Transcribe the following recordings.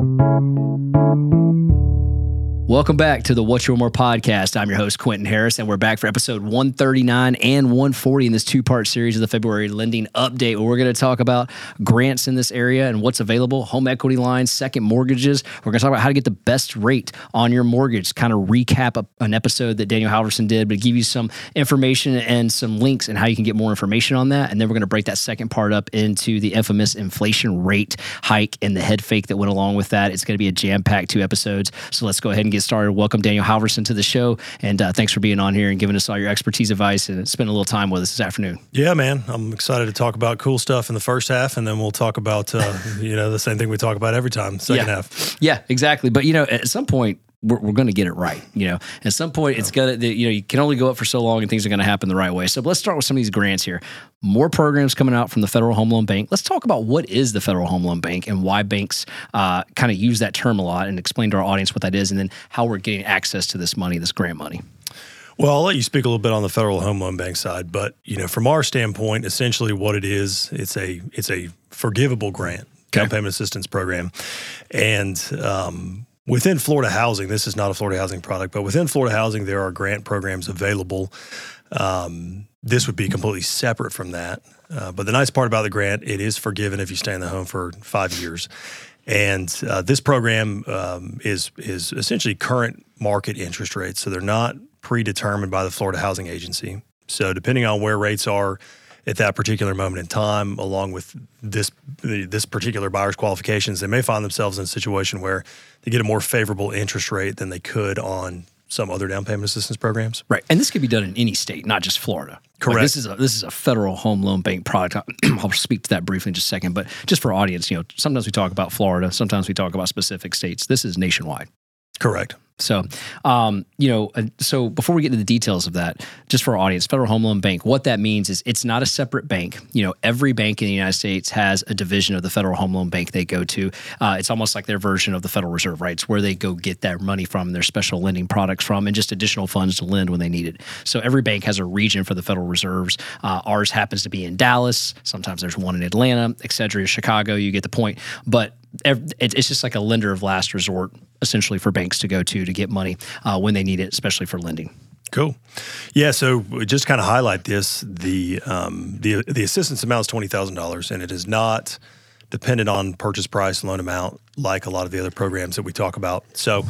Thank you. Welcome back to the What Your More podcast. I'm your host, Quinton Harris, and we're back for episode 139 and 140 in this two part series of the February lending update, where we're going to talk about grants in this area and what's available, home equity lines, second mortgages. We're going to talk about how to get the best rate on your mortgage, kind of recap a, an episode that Daniel Halvorsen did, but give you some information and some links and how you can get more information on that. And then we're going to break that second part up into the infamous inflation rate hike and the head fake that went along with that. It's going to be a jam packed two episodes. So let's go ahead and get started. Welcome Daniel Halvorsen to the show, and uh, thanks for being on here and giving us all your expertise, advice, and spending a little time with us this afternoon. Yeah, man, I'm excited to talk about cool stuff in the first half, and then we'll talk about uh, you know the same thing we talk about every time, second yeah. half. Yeah, exactly. But you know, at some point, we're, we're going to get it right. You know, at some point, it's going to, you know, you can only go up for so long and things are going to happen the right way. So let's start with some of these grants here. More programs coming out from the Federal Home Loan Bank. Let's talk about what is the Federal Home Loan Bank and why banks uh, kind of use that term a lot and explain to our audience what that is and then how we're getting access to this money, this grant money. Well, I'll let you speak a little bit on the Federal Home Loan Bank side, but you know, from our standpoint, essentially what it is, it's a it's a forgivable grant, okay. down payment assistance program, and um, Within Florida Housing, this is not a Florida Housing product, but within Florida Housing, there are grant programs available. Um, this would be completely separate from that. Uh, but the nice part about the grant, it is forgiven if you stay in the home for five years. And uh, this program um, is is essentially current market interest rates, so they're not predetermined by the Florida Housing Agency. So depending on where rates are at that particular moment in time, along with this this particular buyer's qualifications, they may find themselves in a situation where they get a more favorable interest rate than they could on some other down payment assistance programs. Right, and this could be done in any state, not just Florida. Correct. Like this is a this is a federal home loan bank product. I'll speak to that briefly in just a second, but just for audience, you know, sometimes we talk about Florida, sometimes we talk about specific states. This is nationwide. Correct. So, um, you know, so before we get into the details of that, just for our audience, Federal Home Loan Bank, what that means is it's not a separate bank. You know, every bank in the United States has a division of the Federal Home Loan Bank they go to. Uh, it's almost like their version of the Federal Reserve, right? It's where they go get their money from, their special lending products from, and just additional funds to lend when they need it. So every bank has a region for the Federal Reserves. Uh, ours happens to be in Dallas. Sometimes there's one in Atlanta, et cetera, Chicago. You get the point. But it's just like a lender of last resort, essentially, for banks to go to to get money uh, when they need it, especially for lending. Cool. Yeah. So just kind of highlight this: the um, the the assistance amount is twenty thousand dollars, and it is not dependent on purchase price loan amount like a lot of the other programs that we talk about. So.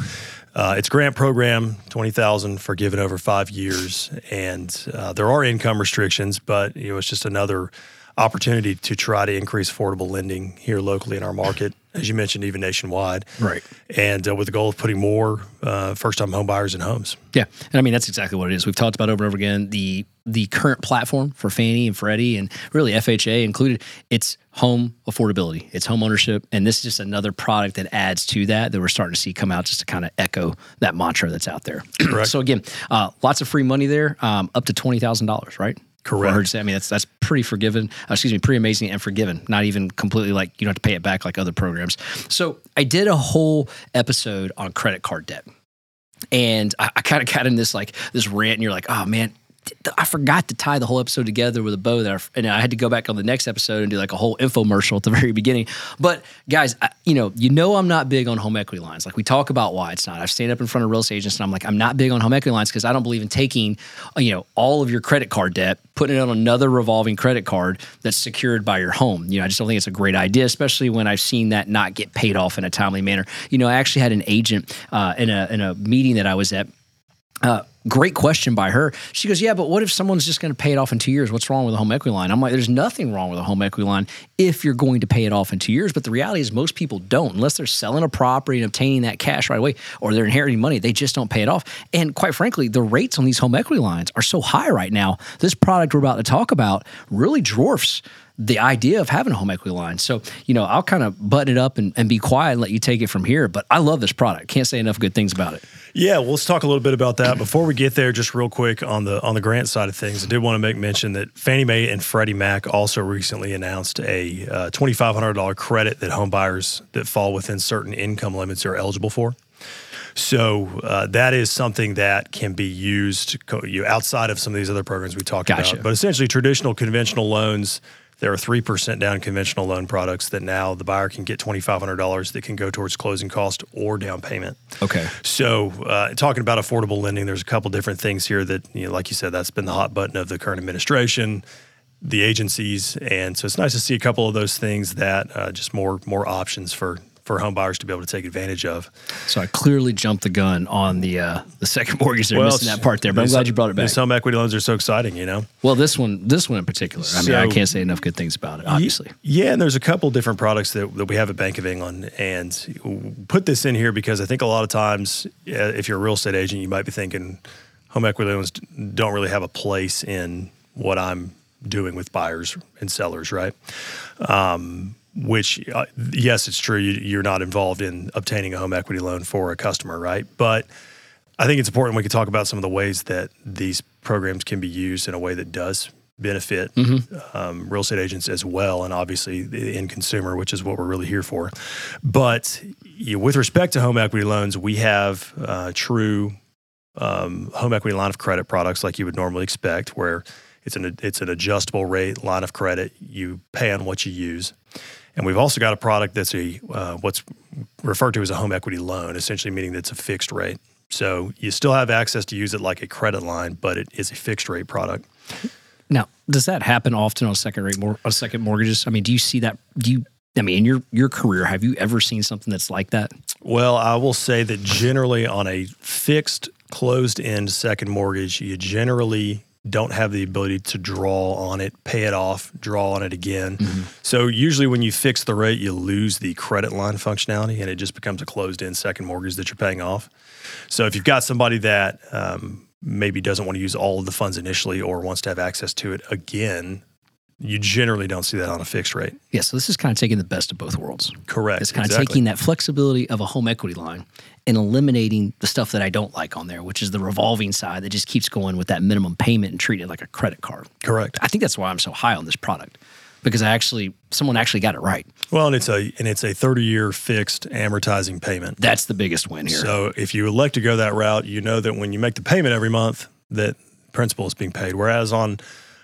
Uh, it's grant program, twenty thousand forgiven over five years, and uh, there are income restrictions, but you know it's just another opportunity to try to increase affordable lending here locally in our market, as you mentioned, even nationwide. Right. And uh, with the goal of putting more uh, first-time home buyers in homes. Yeah, and I mean that's exactly what it is. We've talked about over and over again the the current platform for Fannie and Freddie and really FHA included. It's home affordability, it's home ownership, and this is just another product that adds to that that we're starting to see come out just to kind of echo that mantra that's out there. Correct. so again, uh, lots of free money there, um, up to twenty thousand dollars, right? Correct. I mean, that's that's pretty forgiven. Uh, excuse me, pretty amazing and forgiven. Not even completely like you don't have to pay it back like other programs. So I did a whole episode on credit card debt, and I, I kind of got in this like this rant, and you're like, oh man, I forgot to tie the whole episode together with a bow there, and I had to go back on the next episode and do like a whole infomercial at the very beginning. But guys, I, you know, you know, I'm not big on home equity lines. Like we talk about why it's not. I've stand up in front of real estate agents and I'm like, I'm not big on home equity lines because I don't believe in taking, uh, you know, all of your credit card debt, putting it on another revolving credit card that's secured by your home. You know, I just don't think it's a great idea, especially when I've seen that not get paid off in a timely manner. You know, I actually had an agent uh, in a in a meeting that I was at. Uh, great question by her. She goes, Yeah, but what if someone's just going to pay it off in two years? What's wrong with a home equity line? I'm like, There's nothing wrong with a home equity line if you're going to pay it off in two years. But the reality is, most people don't, unless they're selling a property and obtaining that cash right away or they're inheriting money, they just don't pay it off. And quite frankly, the rates on these home equity lines are so high right now. This product we're about to talk about really dwarfs the idea of having a home equity line. So, you know, I'll kind of button it up and, and be quiet and let you take it from here. But I love this product. Can't say enough good things about it. Yeah, well, let's talk a little bit about that before we get there. Just real quick on the on the grant side of things, I did want to make mention that Fannie Mae and Freddie Mac also recently announced a uh, twenty five hundred dollar credit that home buyers that fall within certain income limits are eligible for. So uh, that is something that can be used you outside of some of these other programs we talked gotcha. about. But essentially, traditional conventional loans there are 3% down conventional loan products that now the buyer can get $2,500 that can go towards closing cost or down payment. Okay. So, uh, talking about affordable lending, there's a couple different things here that, you know, like you said, that's been the hot button of the current administration, the agencies, and so it's nice to see a couple of those things that uh, just more more options for for home buyers to be able to take advantage of. So I clearly jumped the gun on the uh, the second mortgage there, missing that part there. But I'm glad you brought it back. These home equity loans are so exciting, you know. Well, this one, this one in particular. I mean, I can't say enough good things about it. Obviously, Yeah, and there's a couple different products that, that we have at Bank of England, and put this in here because I think a lot of times, uh, if you're a real estate agent, you might be thinking home equity loans don't really have a place in what I'm doing with buyers and sellers, right? Um, which, uh, yes, it's true. You, you're not involved in obtaining a home equity loan for a customer, right? But I think it's important we could talk about some of the ways that these programs can be used in a way that does benefit um, real estate agents as well, and obviously the end consumer, which is what we're really here for. But you know, with respect to home equity loans, we have uh, true um, home equity line of credit products like you would normally expect, where it's an it's an adjustable rate line of credit. You pay on what you use. And we've also got a product that's a uh, what's referred to as a home equity loan, essentially meaning that it's a fixed rate. So you still have access to use it like a credit line, but it is a fixed rate product. now does that happen often on second rate mor- on second mortgages? I mean, do you see that? Do you? I mean, in your your career, have you ever seen something that's like that? Well, I will say that generally on a fixed closed end second mortgage, you generally don't have the ability to draw on it, pay it off, draw on it again. So usually when you fix the rate, you lose the credit line functionality and it just becomes a closed end second mortgage that you're paying off. So if you've got somebody that um, maybe doesn't want to use all of the funds initially or wants to have access to it again, you generally don't see that on a fixed rate. Yeah. So this is kind of taking the best of both worlds. Correct. It's kind of taking that flexibility of a home equity line and eliminating the stuff that I don't like on there, which is the revolving side that just keeps going with that minimum payment and treat it like a credit card. Correct. I think that's why I'm so high on this product because I actually someone actually got it right. Well, and it's a and it's a 30 year fixed amortizing payment. That's the biggest win here. So if you elect to go that route, you know that when you make the payment every month, that principal is being paid. Whereas on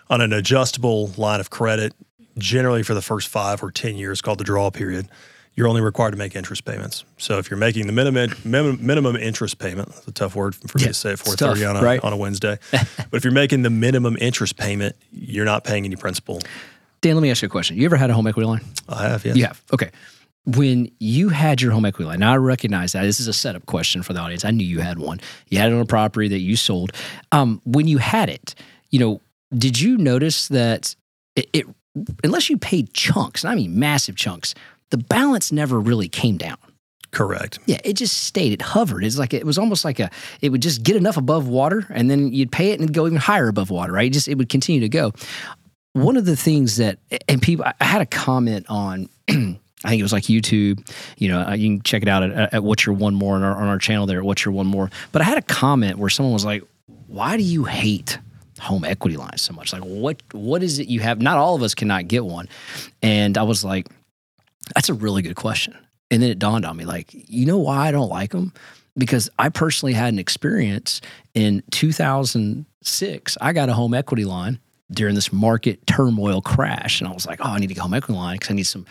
on an adjustable line of credit, generally for the first five or ten years, called the draw period, you're only required to make interest payments. So if you're making the minimum minimum, minimum interest payment, that's a tough word for me Yeah, to say at it's 4:30 tough, on a right? on a Wednesday. but if you're making the minimum interest payment, you're not paying any principal. Dan, let me ask you a question. You ever had a home equity line? I have, yes. You have. Okay. When you had your home equity line, now I recognize that this is a setup question for the audience. I knew you had one. You had it on a property that you sold. Um, when you had it, you know, did you notice that it, it, unless you paid chunks, and I mean massive chunks, the balance never really came down. Correct. Yeah, it just stayed. It hovered. It's like it was almost like a. It would just get enough above water, and then you'd pay it and it'd go even higher above water. Right? It just it would continue to go. One of the things that and people, I had a comment on. I think it was like YouTube. You know, uh, you can check it out at, at What's Your One More on our, on our channel there at What's Your One More. But I had a comment where someone was like, "Why do you hate home equity line so much? Like, what what is it you have? Not all of us cannot get one." And I was like, "That's a really good question." And then it dawned on me, like, you know why I don't like them? Because I personally had an experience in 2006. I got a home equity line during this market turmoil crash, and I was like, oh, I need to get home equity line because I need some,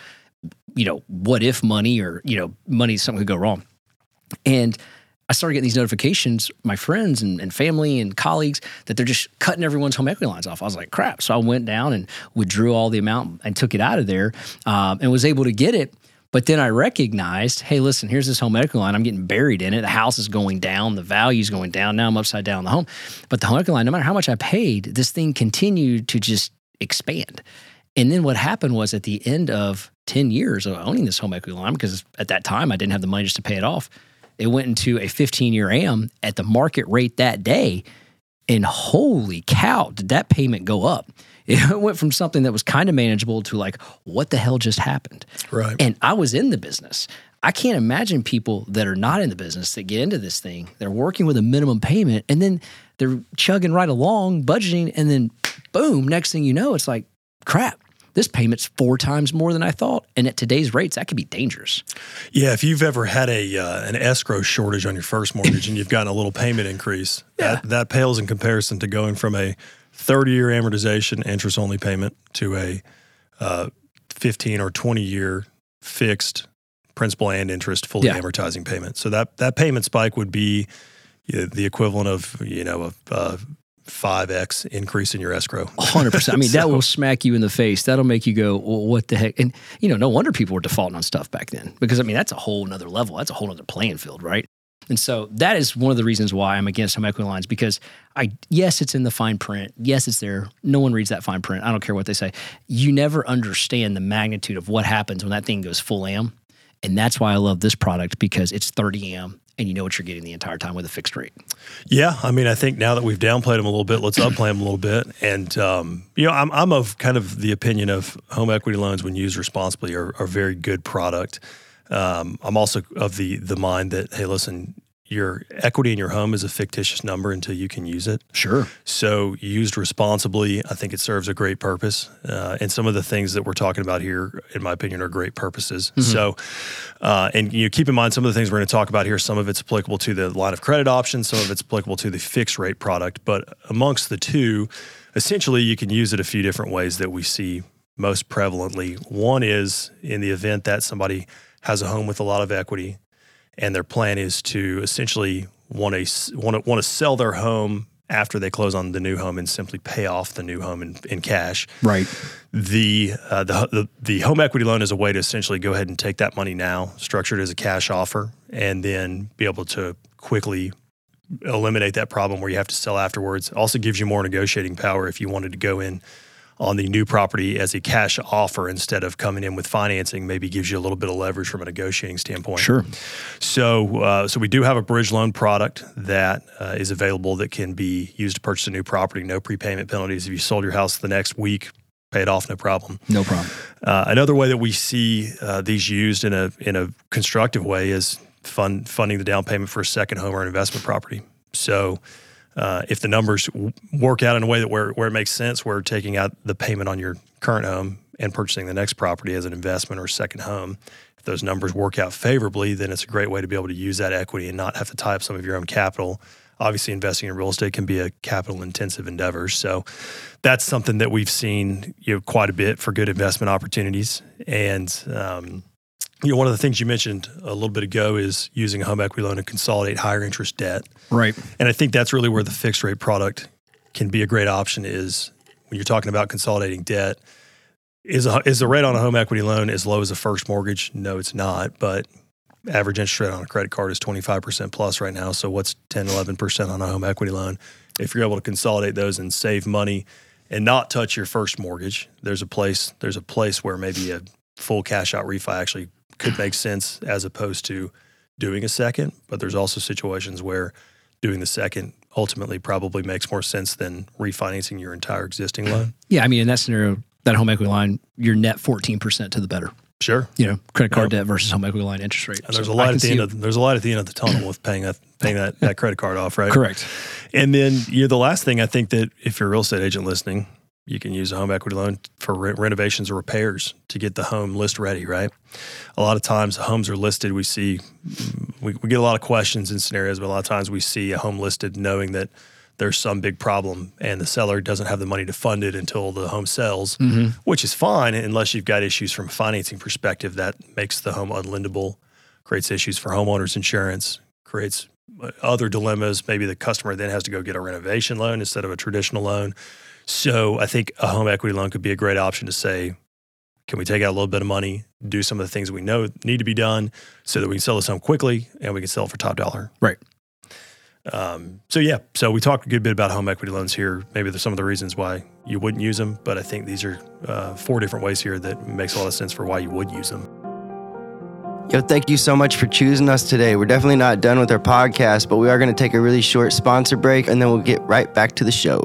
you know, what if money or you know, money something could go wrong. And I started getting these notifications, my friends and, and family and colleagues, that they're just cutting everyone's home equity lines off. I was like, crap. So I went down and withdrew all the amount and took it out of there um, and was able to get it. But then I recognized, hey, listen, here's this home equity line. I'm getting buried in it. The house is going down. The value is going down. Now I'm upside down the home. But the home equity line, no matter how much I paid, this thing continued to just expand. And then what happened was at the end of 10 years of owning this home equity line, because at that time I didn't have the money just to pay it off, it went into a 15 year AM at the market rate that day. And holy cow, did that payment go up? It went from something that was kind of manageable to like, what the hell just happened? Right. And I was in the business. I can't imagine people that are not in the business that get into this thing. They're working with a minimum payment and then they're chugging right along, budgeting, and then boom, next thing you know, it's like, crap, this payment's four times more than I thought. And at today's rates, that could be dangerous. Yeah, if you've ever had a uh, an escrow shortage on your first mortgage and you've gotten a little payment increase, Yeah. that, that pales in comparison to going from a 30 year amortization interest only payment to a uh, 15 or 20 year fixed principal and interest fully Yeah. amortizing payment. So that that payment spike would be the equivalent of you know a, a 5x increase in your escrow. Hundred percent. I mean, that will smack you in the face. That'll make you go, well, "What the heck?" And you know, no wonder people were defaulting on stuff back then because I mean, that's a whole nother level. That's a whole nother playing field, right? And so that is one of the reasons why I'm against home equity lines because I yes, it's in the fine print. Yes, it's there. No one reads that fine print. I don't care what they say. You never understand the magnitude of what happens when that thing goes full am. And that's why I love this product because it's 30 am and you know what you're getting the entire time with a fixed rate. Yeah, I mean, I think now that we've downplayed them a little bit, let's upplay them a little bit. And um, you know, I'm I'm of kind of the opinion of home equity loans when used responsibly are, a very good product. Um, I'm also of the the mind that hey, listen, your equity in your home is a fictitious number until you can use it. Sure. So used responsibly, I think it serves a great purpose. Uh, and some of the things that we're talking about here, in my opinion, are great purposes. So, uh, and you know, keep in mind some of the things we're going to talk about here. Some of it's applicable to the line of credit option. Some of it's applicable to the fixed rate product. But amongst the two, essentially, you can use it a few different ways that we see most prevalently. One is in the event that somebody has a home with a lot of equity, and their plan is to essentially want to want to want to sell their home after they close on the new home and simply pay off the new home in, in cash. Right. The, uh, the the the home equity loan is a way to essentially go ahead and take that money now, structure it as a cash offer, and then be able to quickly eliminate that problem where you have to sell afterwards. Also gives you more negotiating power if you wanted to go in on the new property as a cash offer instead of coming in with financing. Maybe gives you a little bit of leverage from a negotiating standpoint. Sure. So, uh, so we do have a bridge loan product that uh, is available that can be used to purchase a new property, no prepayment penalties. If you sold your house the next week, pay it off, no problem. No problem. Uh, another way that we see uh, these used in a in a constructive way is fund, funding the down payment for a second home or an investment property. So. Uh, if the numbers work out in a way that where, where it makes sense, where taking out the payment on your current home and purchasing the next property as an investment or second home, if those numbers work out favorably, then it's a great way to be able to use that equity and not have to tie up some of your own capital. Obviously, investing in real estate can be a capital intensive endeavor. So that's something that we've seen you know, quite a bit for good investment opportunities. And um, you know, one of the things you mentioned a little bit ago is using a home equity loan to consolidate higher interest debt. Right. And I think that's really where the fixed rate product can be a great option is when you're talking about consolidating debt. Is a, is the rate on a home equity loan as low as a first mortgage? No, it's not. But average interest rate on a credit card is 25% plus right now. So what's 10, 11% on a home equity loan? If you're able to consolidate those and save money and not touch your first mortgage, there's a place there's a place where maybe a full cash out refi actually could make sense as opposed to doing a second. But there's also situations where doing the second ultimately probably makes more sense than refinancing your entire existing loan. Yeah, I mean, in that scenario, that home equity line, you're net 14% to the better. Sure. You know, credit card Yeah. debt versus home equity line interest rate. And there's So a can at the end of there's a lot at the end of the tunnel with paying that paying that, that credit card off, right? Correct. And then you know the last thing I think that if you're a real estate agent listening, you can use a home equity loan for re- renovations or repairs to get the home list ready, right? A lot of times homes are listed. We see we, we get a lot of questions and scenarios, but a lot of times we see a home listed knowing that there's some big problem and the seller doesn't have the money to fund it until the home sells, which is fine unless you've got issues from a financing perspective that makes the home unlendable, creates issues for homeowners insurance, creates uh, other dilemmas. Maybe the customer then has to go get a renovation loan instead of a traditional loan. So I think a home equity loan could be a great option to say, can we take out a little bit of money, do some of the things we know need to be done so that we can sell this home quickly and we can sell it for top dollar. Right. Um, so yeah, so we talked a good bit about home equity loans here. Maybe there's some of the reasons why you wouldn't use them, but I think these are uh, four different ways here that makes a lot of sense for why you would use them. Yo, thank you so much for choosing us today. We're definitely not done with our podcast, but we are going to take a really short sponsor break and then we'll get right back to the show.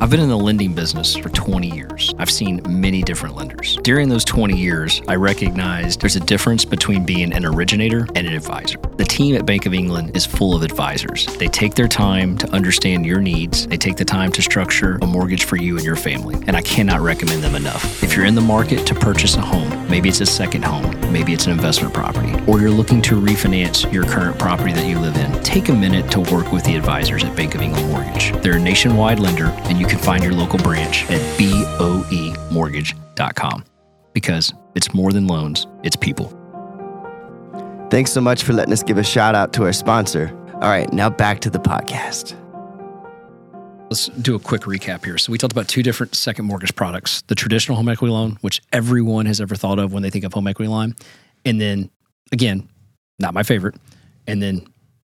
I've been in the lending business for 20 years. I've seen many different lenders. During those 20 years, I recognized there's a difference between being an originator and an advisor. The team at Bank of England is full of advisors. They take their time to understand your needs, they take the time to structure a mortgage for you and your family, and I cannot recommend them enough. If you're in the market to purchase a home, maybe it's a second home, maybe it's an investment property, or you're looking to refinance your current property that you live in, take a minute to work with the advisors at Bank of England Mortgage. They're a nationwide lender, and you can find your local branch at boemortgage.com because it's more than loans, it's people. Thanks so much for letting us give a shout out to our sponsor. All right, now back to the podcast. Let's do a quick recap here. So, we talked about two different second mortgage products the traditional home equity loan, which everyone has ever thought of when they think of home equity line. And then, again, not my favorite. And then,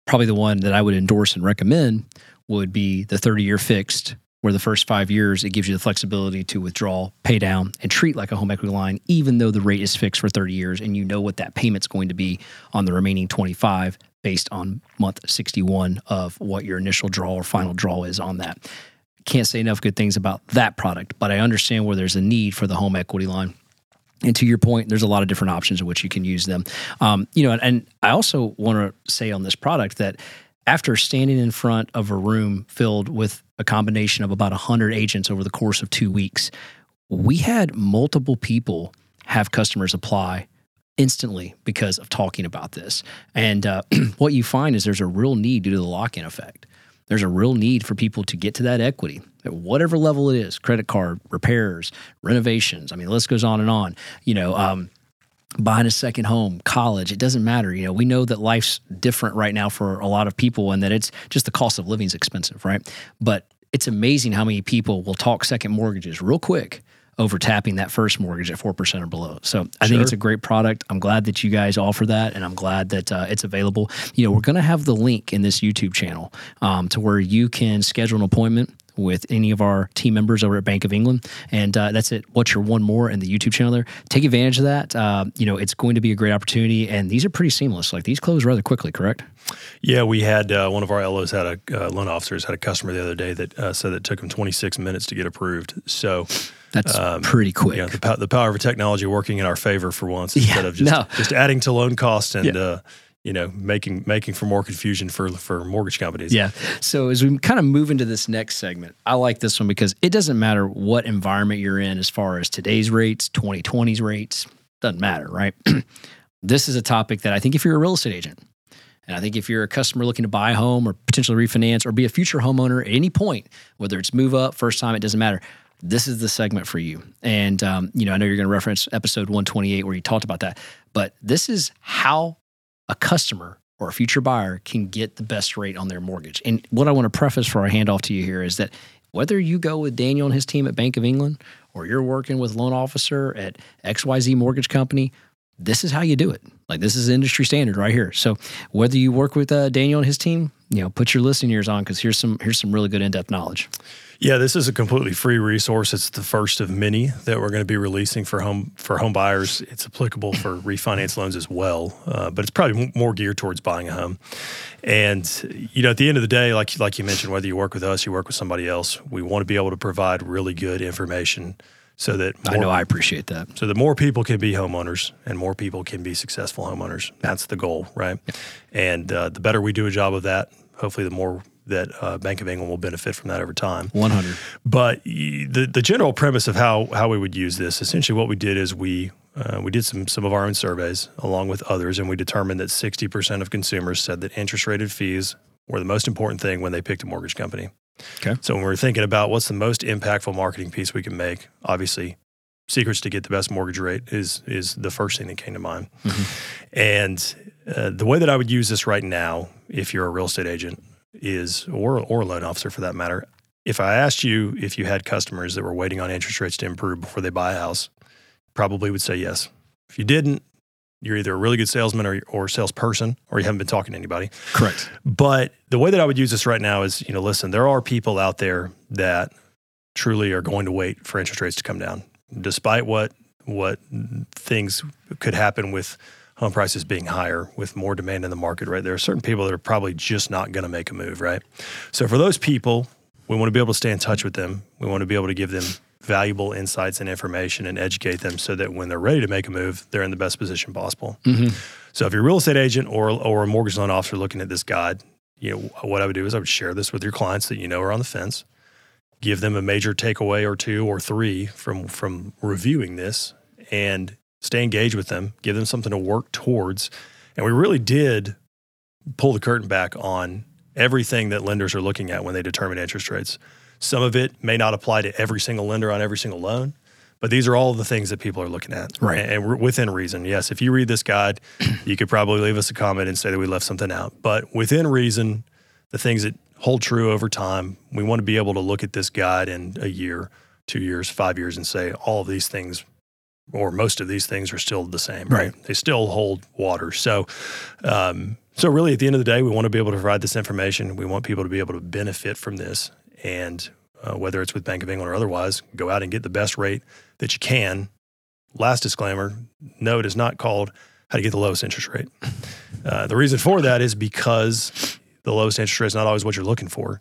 probably the one that I would endorse and recommend would be the 30 year fixed, where the first five years it gives you the flexibility to withdraw, pay down, and treat like a home equity line, even though the rate is fixed for 30 years and you know what that payment's going to be on the remaining 25 based on month 61 of what your initial draw or final draw is on that. Can't say enough good things about that product, but I understand where there's a need for the home equity line. And to your point, there's a lot of different options in which you can use them. Um, you know, and, and I also want to say on this product that after standing in front of a room filled with a combination of about 100 agents over the course of two weeks, we had multiple people have customers apply instantly because of talking about this. And uh, what you find is there's a real need due to the lock in effect. There's a real need for people to get to that equity at whatever level it is credit card, repairs, renovations. I mean, the list goes on and on. You know, um, buying a second home, college, it doesn't matter. You know, we know that life's different right now for a lot of people and that it's just the cost of living is expensive, right? But it's amazing how many people will talk second mortgages real quick over tapping that first mortgage at 4% or below. So I sure. think it's a great product. I'm glad that you guys offer that and I'm glad that uh, it's available. You know, we're going to have the link in this YouTube channel um, to where you can schedule an appointment with any of our team members over at Bank of England. And uh, that's it. What's your one more in the YouTube channel there? Take advantage of that. Uh, you know, it's going to be a great opportunity. And these are pretty seamless. Like these close rather quickly, correct? Yeah, we had uh, one of our LOs had a uh, loan officers had a customer the other day that uh, said it took him 26 minutes to get approved. So that's um, pretty quick. You know, the, the, power of technology working in our favor for once yeah, instead of just, no. just adding to loan cost and yeah. You know making making for more confusion for for mortgage companies. Yeah. So as we kind of move into this next segment, I like this one because it doesn't matter what environment you're in as far as today's rates, 2020's rates, doesn't matter, right? this is a topic that I think if you're a real estate agent and I think if you're a customer looking to buy a home or potentially refinance or be a future homeowner at any point, whether it's move up, first time, it doesn't matter this is the segment for you. And, um, you know, I know you're going to reference episode 128 where you talked about that, but this is how a customer or a future buyer can get the best rate on their mortgage. And what I want to preface for our handoff to you here is that whether you go with Daniel and his team at Bank of England or you're working with loan officer at XYZ Mortgage Company, this is how you do it. Like this is industry standard right here. So whether you work with uh, Daniel and his team, you know, put your listening ears on because here's some here's some really good in depth knowledge. Yeah, this is a completely free resource. It's the first of many that we're going to be releasing for home for home buyers. It's applicable for refinance loans as well, uh, but it's probably more geared towards buying a home. And you know, at the end of the day, like like you mentioned, whether you work with us, you work with somebody else, we want to be able to provide really good information so that more, I know I appreciate that. So that more people can be homeowners and more people can be successful homeowners. That's the goal, right? Yeah. And uh, the better we do a job of that, hopefully, the more that uh, Bank of England will benefit from that over time. 100. But the the general premise of how how we would use this, essentially, what we did is we uh, we did some some of our own surveys along with others, and we determined that 60% of consumers said that interest rated fees were the most important thing when they picked a mortgage company. Okay. So when we're thinking about what's the most impactful marketing piece we can make, obviously secrets to get the best mortgage rate is is the first thing that came to mind. Mm-hmm. And uh, the way that I would use this right now, if you're a real estate agent, is, or, or a loan officer for that matter, if I asked you if you had customers that were waiting on interest rates to improve before they buy a house, probably would say yes. If you didn't, you're either a really good salesman or, or salesperson, or you haven't been talking to anybody. Correct. But the way that I would use this right now is, you know, listen, there are people out there that truly are going to wait for interest rates to come down, despite what what things could happen with home prices being higher with more demand in the market, right? There are certain people that are probably just not going to make a move, right? So for those people, we want to be able to stay in touch with them. We want to be able to give them valuable insights and information and educate them so that when they're ready to make a move, they're in the best position possible. Mm-hmm. So if you're a real estate agent or or a mortgage loan officer looking at this guide, you know what I would do is I would share this with your clients that you know are on the fence. Give them a major takeaway or two or three from from reviewing this and stay engaged with them, give them something to work towards. And we really did pull the curtain back on everything that lenders are looking at when they determine interest rates. Some of it may not apply to every single lender on every single loan, but these are all the things that people are looking at. Right. And, and within reason. Yes, if you read this guide, you could probably leave us a comment and say that we left something out. But within reason, the things that hold true over time, we want to be able to look at this guide in a year, two years, five years, and say all of these things or most of these things are still the same, right? Right. They still hold water. So, um, so really, at the end of the day, we want to be able to provide this information. We want people to be able to benefit from this, and uh, whether it's with Bank of England or otherwise, go out and get the best rate that you can. Last disclaimer: No, it is not called how to get the lowest interest rate. Uh, the reason for that is because the lowest interest rate is not always what you're looking for.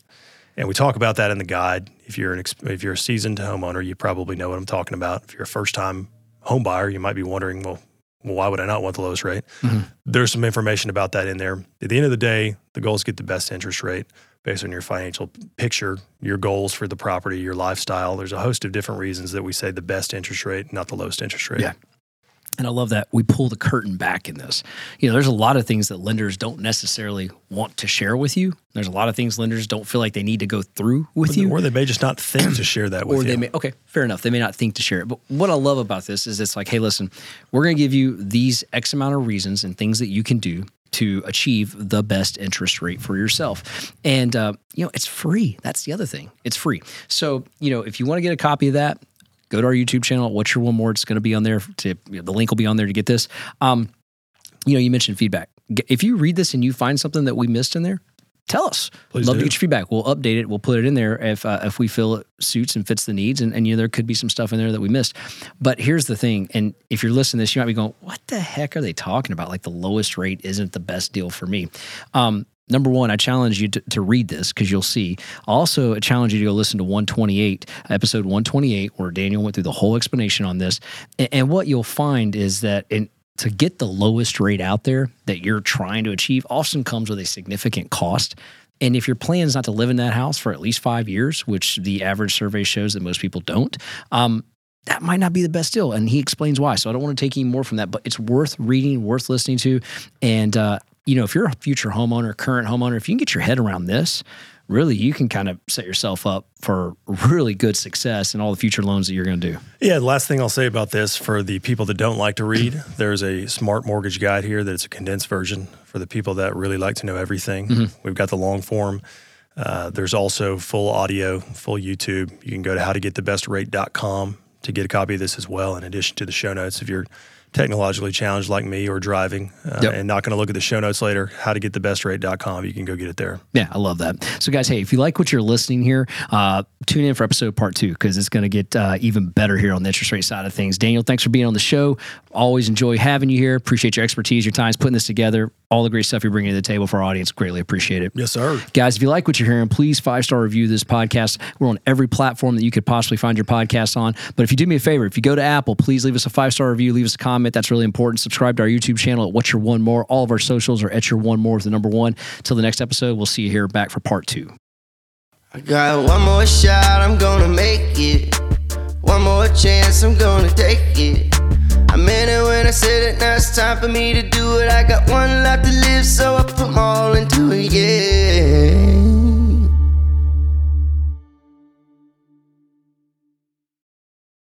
And we talk about that in the guide. If you're an if you're a seasoned homeowner, you probably know what I'm talking about. If you're a first time home buyer, you might be wondering, well, well, why would I not want the lowest rate? Mhm. There's some information about that in there. At the end of the day, the goal is to get the best interest rate based on your financial picture, your goals for the property, your lifestyle. There's a host of different reasons that we say the best interest rate, not the lowest interest rate. Yeah. And I love that we pull the curtain back in this. You know, there's a lot of things that lenders don't necessarily want to share with you. There's a lot of things lenders don't feel like they need to go through with you. Or they may just not think to share that with or you. they may okay fair enough they may not think to share it but what i love about this is it's like hey listen we're going to give you these x amount of reasons and things that you can do to achieve the best interest rate for yourself and uh, you know it's free that's the other thing it's free so you know if you want to get a copy of that go to our youtube channel what's your one more it's going to be on there to you know, the link will be on there to get this. Um, you know you mentioned feedback. If you read this and you find something that we missed in there tell us. Please love do. to get your feedback. We'll update it. We'll put it in there if uh, if we feel it suits and fits the needs and, and you know there could be some stuff in there that we missed. But here's the thing and if you're listening to this you might be going what the heck are they talking about? Like the lowest rate isn't the best deal for me. Um, Number one, I challenge you to, to read this because you'll see. Also, I challenge you to go listen to 128, episode 128, where Daniel went through the whole explanation on this. And, and what you'll find is that in, to get the lowest rate out there that you're trying to achieve often comes with a significant cost. And if your plan is not to live in that house for at least five years, which the average survey shows that most people don't, um, that might not be the best deal. And he explains why. So I don't want to take any more from that, but it's worth reading, worth listening to. And, uh, you know, if you're a future homeowner, current homeowner, if you can get your head around this, really you can kind of set yourself up for really good success in all the future loans that you're going to do. Yeah, the last thing I'll say about this for the people that don't like to read, there's a smart mortgage guide here that's a condensed version for the people that really like to know everything. We've got the long form. Uh, there's also full audio, full YouTube. You can go to howtogetthebestrate.com to get a copy of this as well, in addition to the show notes. If you're technologically challenged like me or driving uh, Yep. and not going to look at the show notes later, howtogetthebestrate.com, you can go get it there. Yeah, I love that. So, guys, hey, if you like what you're listening here, uh, tune in for episode part two because it's going to get uh, even better here on the interest rate side of things. Daniel, thanks for being on the show. Always enjoy having you here. Appreciate your expertise, your time, putting this together. All the great stuff you're bringing to the table for our audience. Greatly appreciate it. Yes, sir. Guys, if you like what you're hearing, please five star review this podcast. We're on every platform that you could possibly find your podcast on. But if you do me a favor, if you go to Apple, please leave us a five star review, leave us a comment. That's really important. Subscribe to our YouTube channel at What's Your One More. All of our socials are at Your One More with the number one. Till the next episode, we'll see you here back for part two. I got one more shot, I'm gonna make it. One more chance, I'm gonna take it. I meant it when I said it, now it's time for me to do it. I got one life to live, so I put my all into it, yeah.